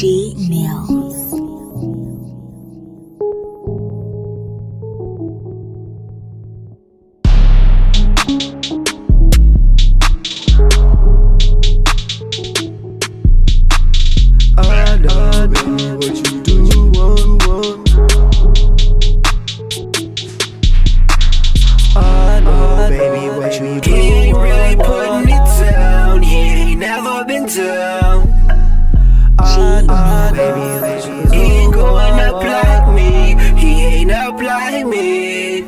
G Mills. I know, what you do want, want. I know, what you do He ain't really putting it down. He ain't never been down. I baby, what you He ain't going up like me. He ain't up like me.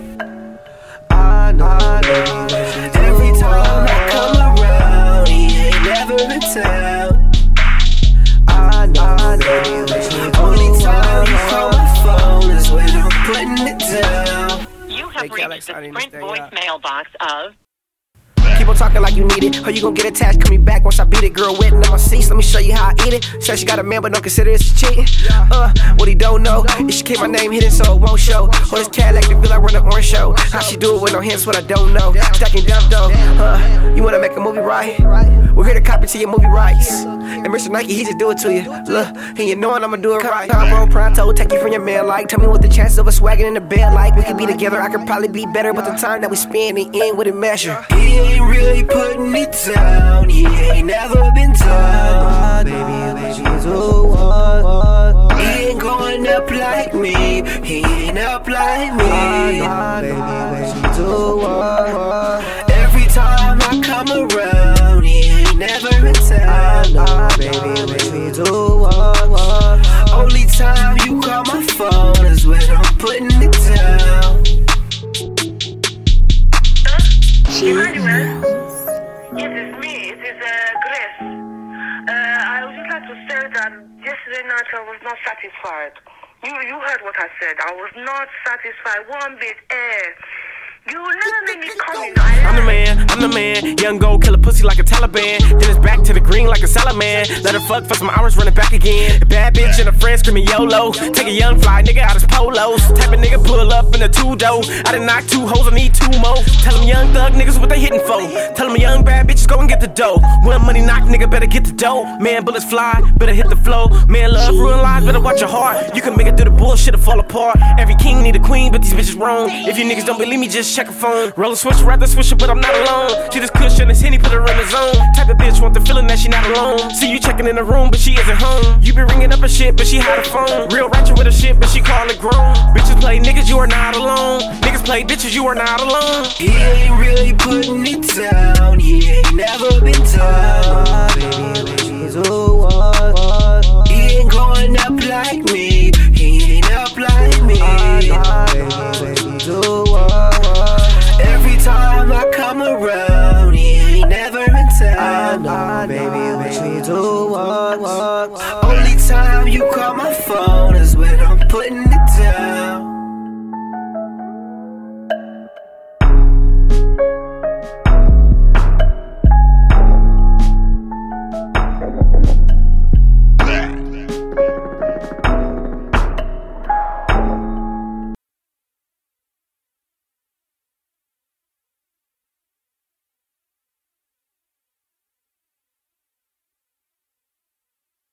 I know, baby, you do Every time I want. come around, he ain't never in town. I know, baby, you Only time you call want. my phone is when I'm putting it down. You have Hey, Kelly, reached the sorry, Sprint Mr. Yeah. voicemail box of Keep on talking like you need it, or you gon' get attached. Call me back once I beat it. Girl wetting in my seats, let me show you how I eat it. Said she got a man, but don't consider this cheating. Uh, what he don't know is she keep my name hidden so it won't show. Or this Cadillac to feel like run an orange show. How she do it with no hints, what I don't know. Stacking dump though. Uh, you wanna make a movie right? We're here to copy to your movie rights. And Mr. Nike, he just do it to you. Look, and you knowin' I'ma do it right. Combo pronto, take you from your man like. Tell me what the chances of us swagging in the bed like. We could be together, I could probably be better, but the time that we spend ain't in with it measure. He ain't really putting it down. He ain't never been down. Baby, you do want. He ain't going up like me. He ain't up like me. Baby, you do want. Every time I come around, he ain't never in town. baby, you do want. Only time you Mills. Yes, it's me. It is uh, Grace. Uh, I would just like to say that yesterday night I was not satisfied. You you heard what I said. I was not satisfied one bit. Eh. Young gold killer pussy like a Taliban. Then it's back to the green like a salad man. Let her fuck for some hours, run it back again. A bad bitch and a friend screaming YOLO. Take a young fly nigga out his polos. Type of nigga pull up in a two door. I done knock two hoes, I need two more. Tell them young thug niggas what they hitting for. Tell them young bad bitches go and get the dough. When money knock, nigga better get the dough. Man, bullets fly, better hit the flow. Man, love ruin lives, better watch your heart. You can make it through the bullshit or fall apart. Every king need a queen, but these bitches wrong. If you niggas don't believe me, just check a phone. Roll a switch, rather switch it, but I'm not alone. She just cushion this henny, put her in the zone. Type of bitch want the feeling that she not alone. See you checking in the room, but she isn't home. You be ringing up her shit, but she hide the phone. Real ratchet with her shit, but she call it grown. Bitches play niggas, you are not alone. Niggas play bitches, you are not alone. He ain't really putting it down. He Only time you call my phone